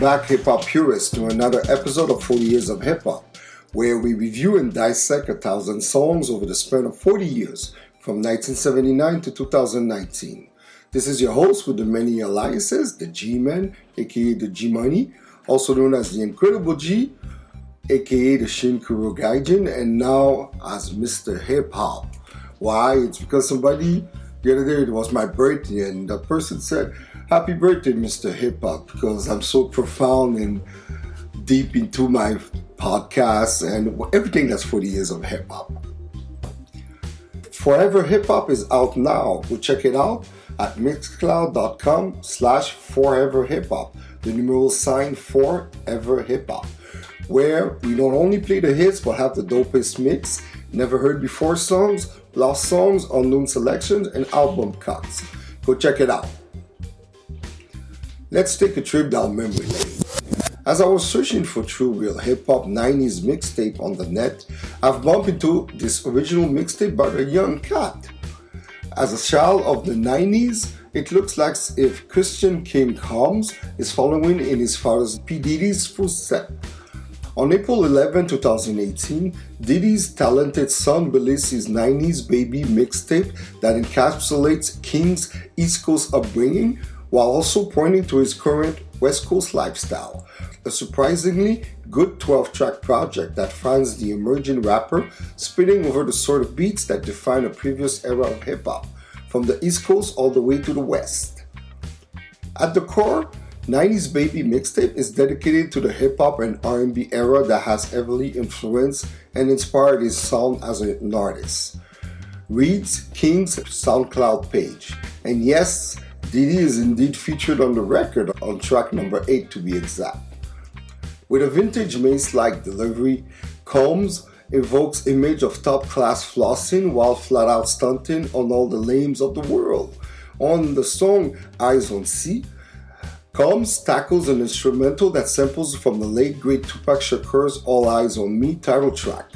Back, hip hop purists, to another episode of 40 Years of Hip Hop, where we review and dissect a thousand songs over the span of 40 years, from 1979 to 2019. This is your host with the many aliases, the G Man, aka the G Money, also known as the Incredible G, aka the Shin Kuro Gaijin, and now as Mr. Hip Hop. Why? It's because somebody the other day it was my birthday, and the person said, Happy birthday, Mr. Hip Hop, because I'm so profound and deep into my podcast and everything that's 40 years of hip hop. Forever Hip Hop is out now. Go check it out at mixcloud.com slash forever hip hop. The numeral sign forever hip hop. Where we not only play the hits but have the dopest mix, never heard before songs, lost songs, unknown selections, and album cuts. Go check it out. Let's take a trip down memory lane. As I was searching for true real hip hop 90s mixtape on the net, I've bumped into this original mixtape by a young cat. As a child of the 90s, it looks like if Christian King Combs is following in his father's P. Diddy's footsteps. On April 11, 2018, Diddy's talented son released his 90s Baby mixtape that encapsulates King's East Coast upbringing while also pointing to his current West Coast lifestyle. A surprisingly good 12 track project that finds the emerging rapper spinning over the sort of beats that define a previous era of hip hop, from the East Coast all the way to the West. At the core, 90s Baby mixtape is dedicated to the hip hop and R&B era that has heavily influenced and inspired his sound as an artist. Reads King's SoundCloud page. And yes, Diddy is indeed featured on the record on track number 8 to be exact. With a vintage Mase-like delivery, Combs evokes image of top-class flossing while flat-out stunting on all the lames of the world. On the song Eyes on C, Combs tackles an instrumental that samples from the late great Tupac Shakur's All Eyes on Me title track.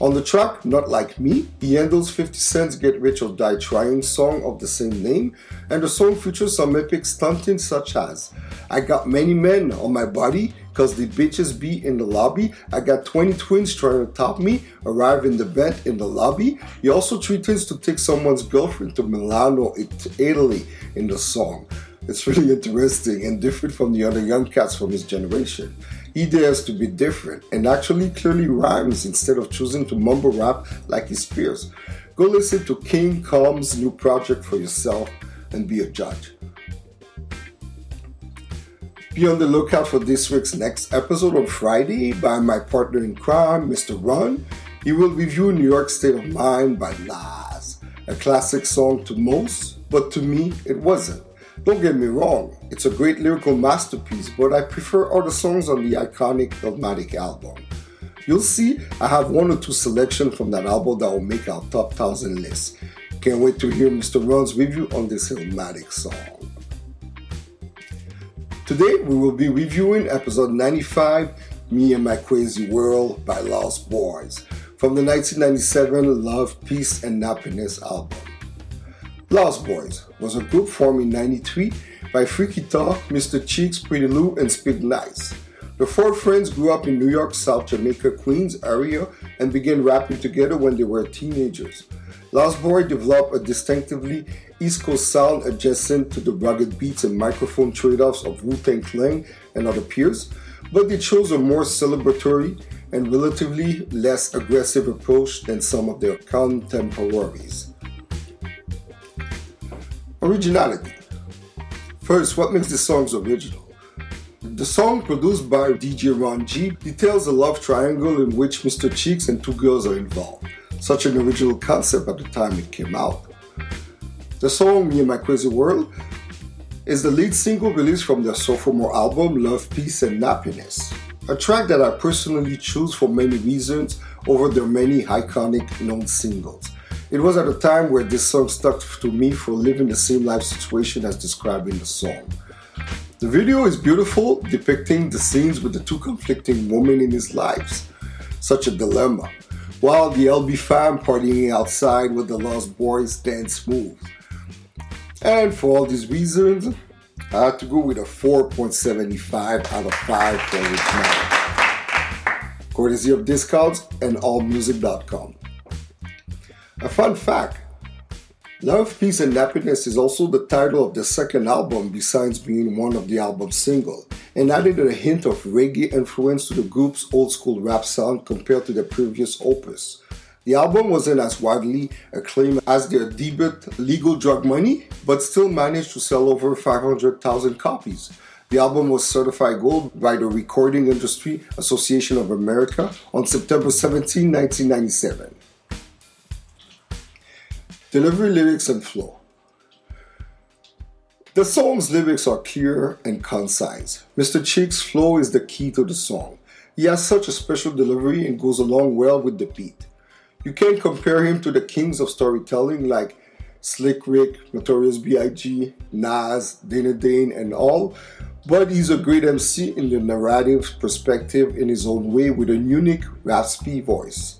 On the track, Not Like Me, he handles 50 Cent's Get Rich or Die Trying song of the same name, and the song features some epic stunting such as I got many men on my body, cause the bitches be in the lobby. I got 20 twins trying to top me, arrive in the bed in the lobby. He also threatens to take someone's girlfriend to Milano, Italy in the song. It's really interesting and different from the other young cats from his generation. He dares to be different and actually clearly rhymes instead of choosing to mumble rap like his peers. Go listen to King Combs' new project for yourself and be a judge. Be on the lookout for this week's next episode on Friday by my partner in crime, Mr. Ron. He will review New York State of Mind by Nas, a classic song to most, but to me it wasn't. Don't get me wrong, it's a great lyrical masterpiece, but I prefer other songs on the iconic Illmatic album. You'll see I have one or two selections from that album that will make our top 1000 list. Can't wait to hear Mr. Ron's review on this Illmatic song. Today we will be reviewing episode 95, Me and My Crazy World by Lost Boyz, from the 1997 Love, Peace, and Happiness album. Lost Boyz was a group formed in 93 by Freaky-Tah, Mr. Cheeks, Pretty Lou, and Spigg Nice. The four friends grew up in New York, South Jamaica, Queens area and began rapping together when they were teenagers. Lost Boy developed a distinctively East Coast sound adjacent to the rugged beats and microphone trade-offs of Wu-Tang Clan and other peers, but they chose a more celebratory and relatively less aggressive approach than some of their contemporaries. Originality. First, what makes the songs original? The song, produced by DJ Ron G, details a love triangle in which Mr. Cheeks and two girls are involved. Such an original concept at the time it came out. The song Me and My Crazy World is the lead single released from their sophomore album Love, Peace, and Happiness. A track that I personally choose for many reasons over their many iconic known singles. It was at a time where this song stuck to me for living the same life situation as described in the song. The video is beautiful, depicting the scenes with the two conflicting women in his lives. Such a dilemma. While the LB fam partying outside with the Lost Boyz dance move. And for all these reasons, I had to go with a 4.75 out of 5 for Rich Courtesy of Discogs and AllMusic.com. A fun fact Love, Peace, and Happiness is also the title of the second album, besides being one of the album's single, and added a hint of reggae influence to the group's old school rap sound compared to their previous opus. The album wasn't as widely acclaimed as their debut, Legal Drug Money, but still managed to sell over 500,000 copies. The album was certified gold by the Recording Industry Association of America on September 17, 1997. Delivery, lyrics, and flow. The song's lyrics are clear and concise. Mr. Cheek's flow is the key to the song. He has such a special delivery and goes along well with the beat. You can't compare him to the kings of storytelling like Slick Rick, Notorious B.I.G., Nas, Dana Dane, and all, but he's a great MC in the narrative perspective in his own way with a unique, raspy voice.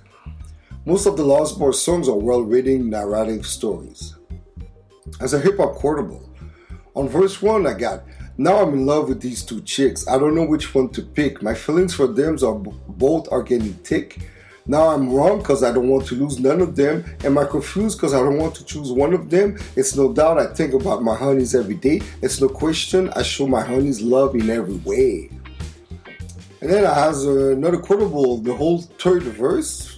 Most of the Lost Boyz songs are well written narrative stories. As a hip hop quotable, on verse 1 I got, Now I'm in love with these two chicks. I don't know which one to pick. My feelings for them are both are getting thick. Now I'm wrong because I don't want to lose none of them. Am I confused because I don't want to choose one of them? It's no doubt I think about my honeys every day. It's no question I show my honeys love in every way. And then I has another quotable, the whole third verse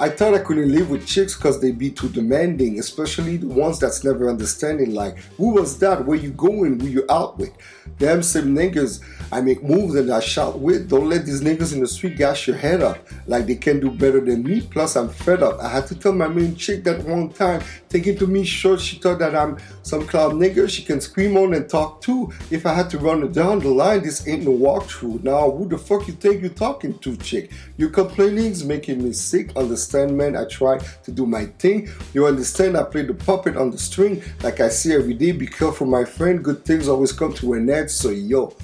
I thought I couldn't live with chicks because they'd be too demanding, especially the ones that's never understanding. Like, who was that? Where you going? Who you out with? Damn same niggas I make moves and I shout with. Don't let these niggas in the street gas your head up like they can do better than me. Plus, I'm fed up. I had to tell my main chick that one time, taking to me short, she thought that I'm some cloud nigga she can scream on and talk to. If I had to run it down the line, this ain't no walkthrough. Now, who the fuck you think you talking to, chick? Your complaining's making me sick. Understand, man? I try to do my thing. You understand? I play the puppet on the string like I see every day. Be careful, my friend. Good things always come to an end. So yo,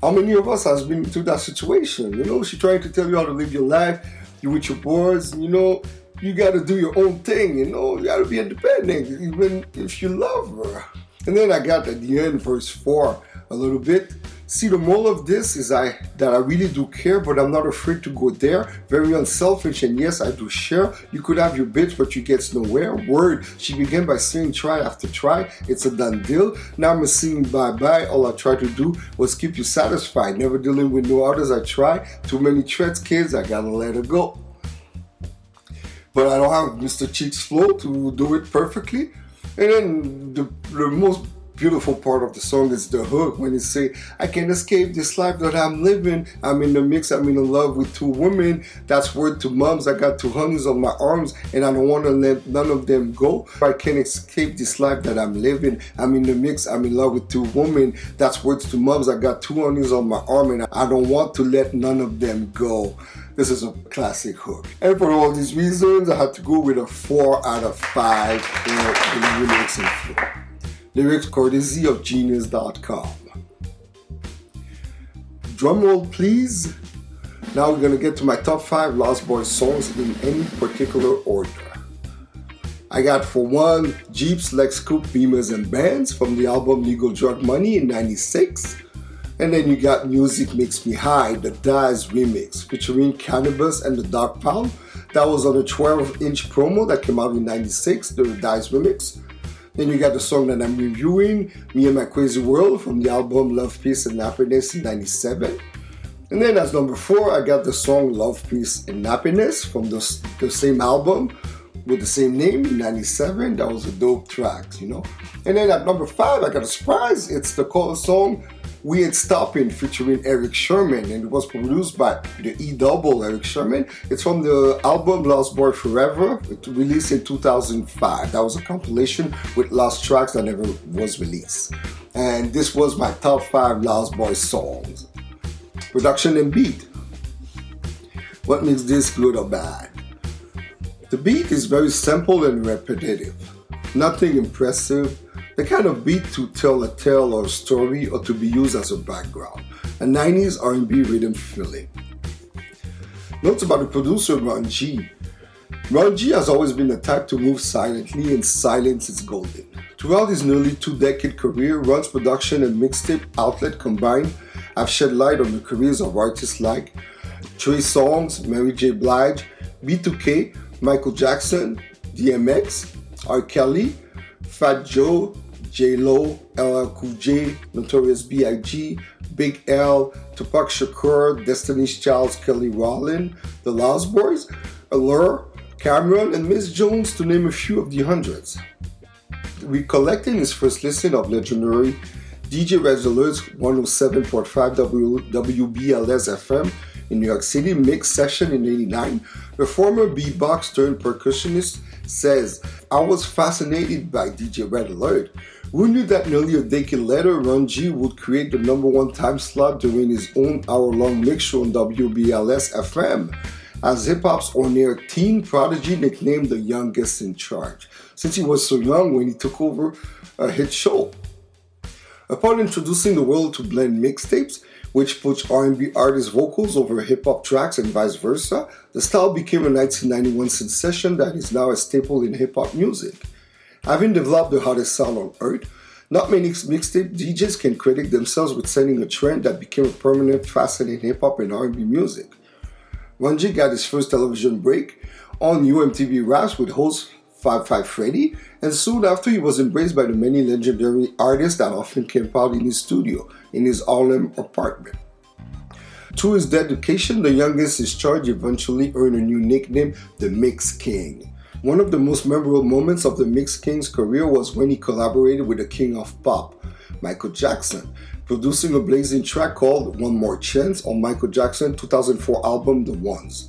how many of us has been through that situation? You know, she trying to tell you how to live your life. You with your boys, you know, you got to do your own thing. You know, you got to be independent, even if you love her. And then I got at the end, verse four, a little bit. See, the moral of this is I that I really do care, but I'm not afraid to go there. Very unselfish, and yes, I do share. You could have your bitch, but you get nowhere. Word. She began by saying try after try. It's a done deal. Now I'm saying bye bye. All I tried to do was keep you satisfied. Never dealing with no others. I try. Too many threats, kids. I gotta let her go. But I don't have Mr. Cheek's flow to do it perfectly. And then the, the most beautiful part of the song is the hook when it say, I can't escape this life that I'm living. I'm in the mix, I'm in love with two women. That's word to moms. I got two honeys on my arms and I don't want to let none of them go. I can't escape this life that I'm living. I'm in the mix, I'm in love with two women. That's words to moms. I got two honeys on my arm and I don't want to let none of them go. This is a classic hook. And for all these reasons, I had to go with a 4 out of 5 for the lyrics and flow lyrics courtesy of genius.com. Drumroll, please. Now we're gonna get to my top five Lost Boyz songs in any particular order. I got for one Jeeps, Lex Coupe, Beamers, and Benz from the album Legal Drug Money in 96. And then you got Music Makes Me High, the Dies remix, featuring Canibus and the Dogg Pound. That was on a 12 inch promo that came out in 96, the Dies remix. Then you got the song that I'm reviewing, Me and My Crazy World from the album Love, Peace and Happiness in 97. And then as number four, I got the song Love, Peace and Happiness from the, the same album with the same name in 97. That was a dope track, you know. And then at number five, I got a surprise. It's the call song we Ain't Stopping featuring Erick Sermon, and it was produced by the E double Erick Sermon. It's from the album Lost Boy Forever, released in 2005. That was a compilation with lost tracks that never was released. And this was my top five Lost Boy songs. Production and beat. What makes this good or bad? The beat is very simple and repetitive. Nothing impressive, the kind of beat to tell a tale or a story or to be used as a background. A 90s R&B rhythm feeling. Notes about the producer Ron G. Ron G has always been the type to move silently and silence is golden. Throughout his nearly two-decade career, Ron's production and mixtape outlet combined have shed light on the careers of artists like Trey Songz, Mary J. Blige, B2K, Michael Jackson, DMX, R. Kelly, Fat Joe, J Lo, LL Cool J, Notorious B.I.G., Big L, Tupac Shakur, Destiny's Child, Kelly Rowland, The Lost Boyz, Allure, Cam'ron, and Miss Jones, to name a few of the hundreds. Recollecting his first listen of legendary DJ Red Alert's 107.5 WBLS FM in New York City mix session in 89, the former beatbox turned percussionist says, I was fascinated by DJ Red Alert. Who knew that nearly a decade later, Ron G would create the number one time slot during his own hour long mix show on WBLS FM? As hip hop's on air teen prodigy nicknamed the youngest in charge, since he was so young when he took over a hit show. Upon introducing the world to blend mixtapes, which puts R&B artists' vocals over hip-hop tracks and vice versa, the style became a 1991 sensation that is now a staple in hip-hop music. Having developed the hottest sound on earth, not many mixtape DJs can credit themselves with setting a trend that became a permanent facet in hip-hop and R&B music. G got his first television break on Yo! MTV Raps with host Five Freddy, and soon after he was embraced by the many legendary artists that often camped out in his studio in his Harlem apartment. Through his dedication, the youngest in charge eventually earned a new nickname, the Mix King. One of the most memorable moments of the Mix King's career was when he collaborated with the king of pop, Michael Jackson, producing a blazing track called One More Chance on Michael Jackson's 2004 album The Ones.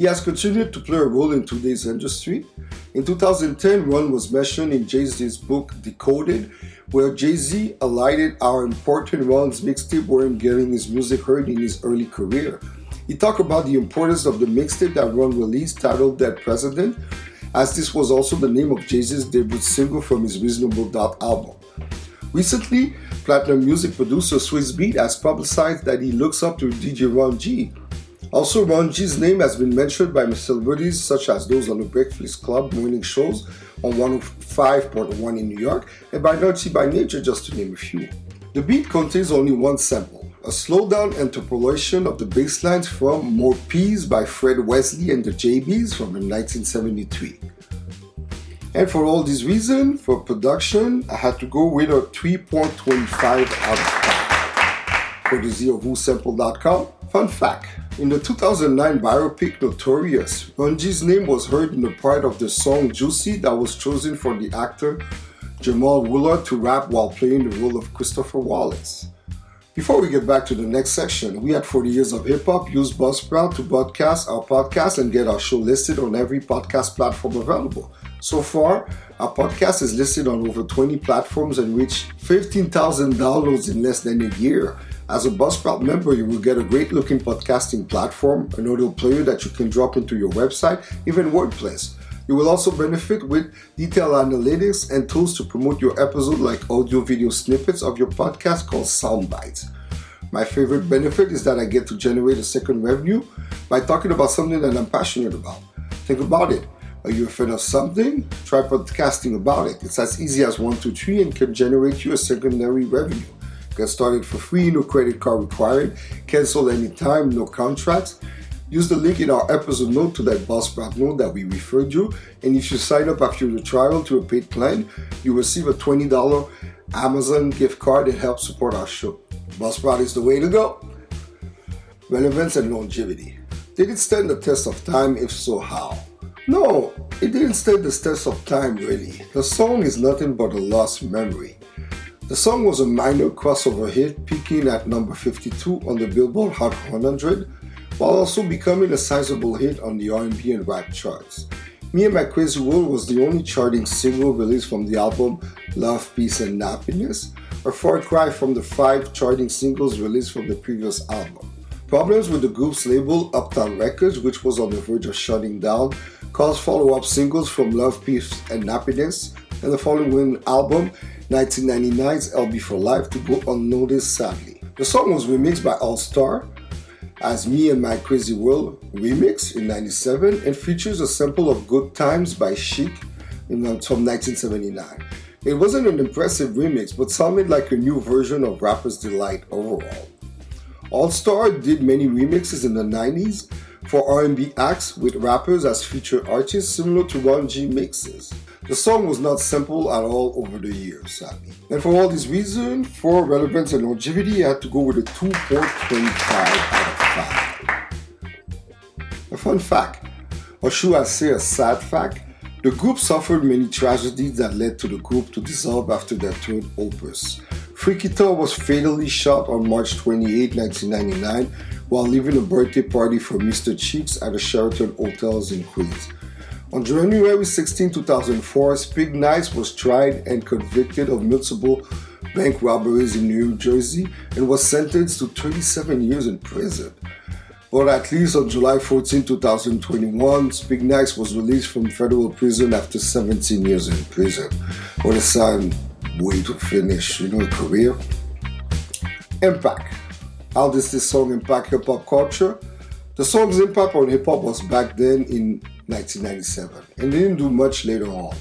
He has continued to play a role in today's industry. In 2010, Ron was mentioned in Jay Z's book Decoded, where Jay Z alighted how important Ron's mixtape were in getting his music heard in his early career. He talked about the importance of the mixtape that Ron released titled Dead President, as this was also the name of Jay Z's debut single from his Reasonable Doubt album. Recently, platinum music producer Swizz Beatz has publicized that he looks up to DJ Ron G also, Ron G's name has been mentioned by celebrities such as those on the Breakfast Club morning shows on 105.1 in New York and by Naughty by Nature, just to name a few. The beat contains only one sample, a slowdown interpolation of the bass lines from More Peas by Fred Wesley and the JBs from 1973. And for all these reasons, for production, I had to go with a 3.25 out of 5. Courtesy of WhoSampled.com. Fun fact in the 2009 biopic Notorious, Ron G's name was heard in the part of the song Juicy that was chosen for the actor Jamal Woolard to rap while playing the role of Christopher Wallace. Before we get back to the next section, we at 40 Years of Hip Hop use Buzzsprout to broadcast our podcast and get our show listed on every podcast platform available. So far, our podcast is listed on over 20 platforms and reached 15,000 downloads in less than a year. As a Buzzsprout member, you will get a great looking podcasting platform, an audio player that you can drop into your website, even WordPress. You will also benefit with detailed analytics and tools to promote your episode like audio video snippets of your podcast called Soundbites. My favorite benefit is that I get to generate a second revenue by talking about something that I'm passionate about. Think about it. Are you a fan of something? Try podcasting about it. It's as easy as one, two, three, and can generate you a secondary revenue. Get started for free, no credit card required. Cancel anytime, no contracts. Use the link in our episode note to let Buzzsprout know that we referred you. And if you sign up after the trial to a paid plan, you receive a $20 Amazon gift card that helps support our show. Buzzsprout is the way to go. Relevance and longevity. Did it stand the test of time? If so, how? No, it didn't stand the test of time really. The song is nothing but a lost memory. The song was a minor crossover hit, peaking at number 52 on the Billboard Hot 100, while also becoming a sizable hit on the R&B and rap charts. Me and My Crazy World was the only charting single released from the album Love, Peace and Happiness, a far cry from the five charting singles released from the previous album. Problems with the group's label, Uptown Records, which was on the verge of shutting down, caused follow-up singles from Love, Peace and Happiness and the following album 1999's LB for Life to go unnoticed sadly. The song was remixed by All Star as Me and My Crazy World remix in 97 and features a sample of Good Times by Chic from 1979. It wasn't an impressive remix, but sounded like a new version of Rapper's Delight overall. All Star did many remixes in the 90s for R&B acts with rappers as featured artists similar to Ron G mixes. The song was not simple at all over the years, sadly. And for all these reasons, for relevance and longevity, I had to go with a 2.25 out of 5. A fun fact, or should I say a sad fact, the group suffered many tragedies that led to the group to dissolve after their third opus. Freaky-Tah was fatally shot on March 28, 1999, while leaving a birthday party for Mr. Cheeks at the Sheraton Hotels in Queens. On January 16, 2004, Spigg Nice was tried and convicted of multiple bank robberies in New Jersey and was sentenced to 37 years in prison. But at least on July 14, 2021, Spigg Nice was released from federal prison after 17 years in prison. What a sad way to finish, you know, career. Impact. How does this song impact hip hop culture? The song's impact on hip hop was back then in 1997 and didn't do much later on.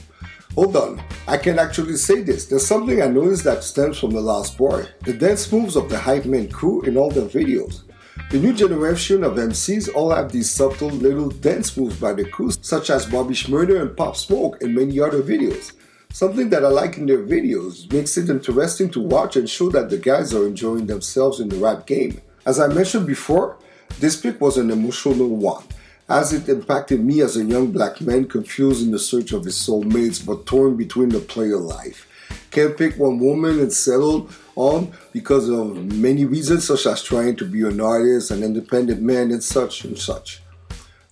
Hold on, I can actually say this. There's something I noticed that stems from The Last Boy. The dance moves of the Hype Man crew in all their videos. The new generation of MCs all have these subtle little dance moves by the crew, such as Bobby Shmurda and Pop Smoke and many other videos. Something that I like in their videos makes it interesting to watch and show that the guys are enjoying themselves in the rap game. As I mentioned before, this pick was an emotional one as it impacted me as a young black man confused in the search of his soulmates but torn between the player life. Can't pick one woman and settle on because of many reasons, such as trying to be an artist, an independent man, and such and such.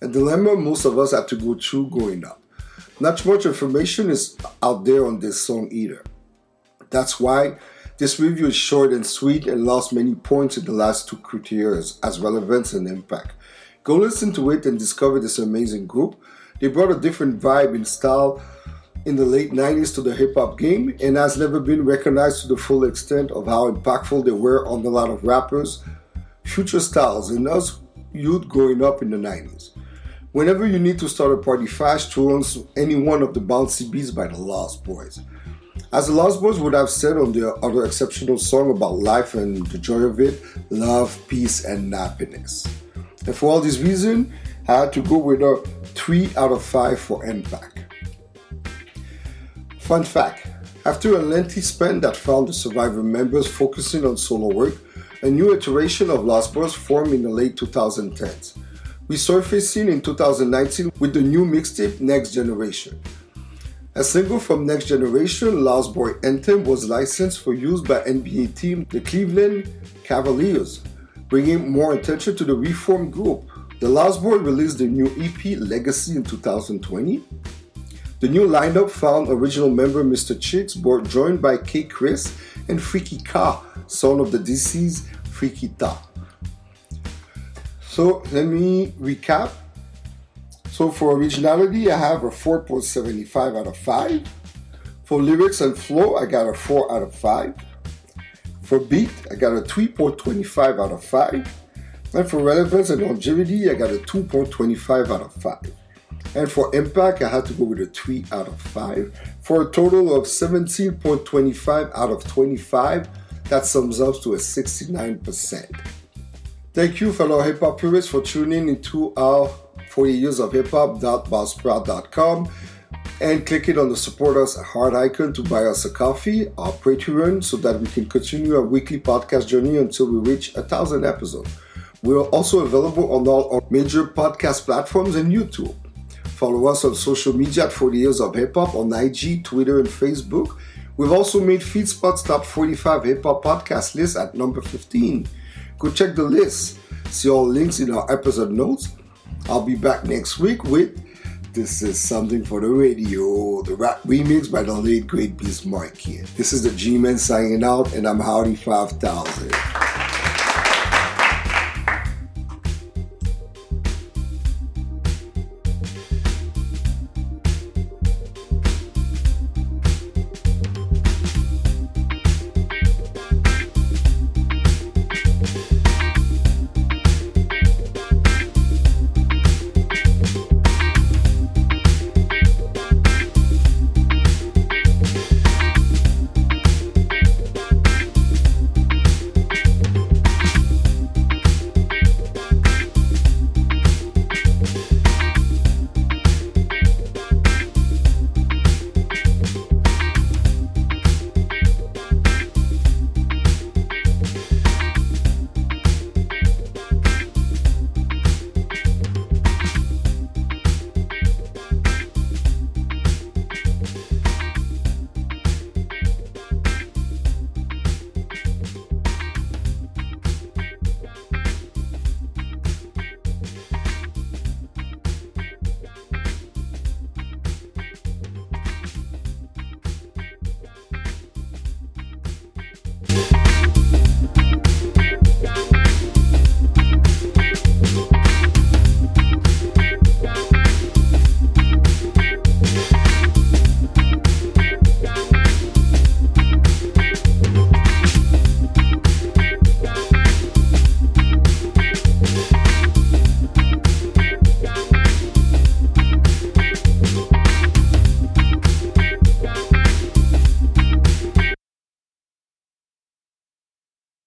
A dilemma most of us had to go through growing up. Not much information is out there on this song either. That's why this review is short and sweet and lost many points in the last two criteria as relevance and impact. Go listen to it and discover this amazing group. They brought a different vibe and style in the late 90s to the hip hop game and has never been recognized to the full extent of how impactful they were on a lot of rappers, future styles, and us youth growing up in the 90s. Whenever you need to start a party fast, throw on any one of the bouncy beats by the Lost Boyz. As the Lost Boyz would have said on their other exceptional song about life and the joy of it, love, peace, and happiness. And for all these reasons, I had to go with a 3 out of 5 for impact. Fun fact after a lengthy span that found the survivor members focusing on solo work, a new iteration of Lost Boyz formed in the late 2010s, resurfacing in 2019 with the new mixtape Next Generation. A single from Next Generation, Lost Boy Anthem, was licensed for use by NBA team the Cleveland Cavaliers, bringing more attention to the reformed group. The Lost Boy released the new EP Legacy in 2020. The new lineup found original member Mr. Cheeks, joined by K. Chris and Freaky-Tah, son of the deceased Freaky-Tah. So let me recap. So for originality, I have a 4.75 out of 5. For lyrics and flow, I got a 4 out of 5. For beat, I got a 3.25 out of 5. And for relevance and longevity, I got a 2.25 out of 5. And for impact, I had to go with a 3 out of 5. For a total of 17.25 out of 25, that sums up to a 69%. Thank you, fellow hip hop purists, for tuning into our 40 years of hip hop.buzzsprout.com and click it on the support us heart icon to buy us a coffee, our Patreon, so that we can continue our weekly podcast journey until we reach a thousand episodes. We are also available on all our major podcast platforms and YouTube. Follow us on social media at 40 Years of Hip Hop on IG, Twitter, and Facebook. We've also made FeedSpot's top 45 hip hop podcast list at number 15. Go check the list. See all links in our episode notes. I'll be back next week with this is something for the radio, the rap remix by the late great Biz Markie. This is the G-Man signing out, and I'm Howdy 5000.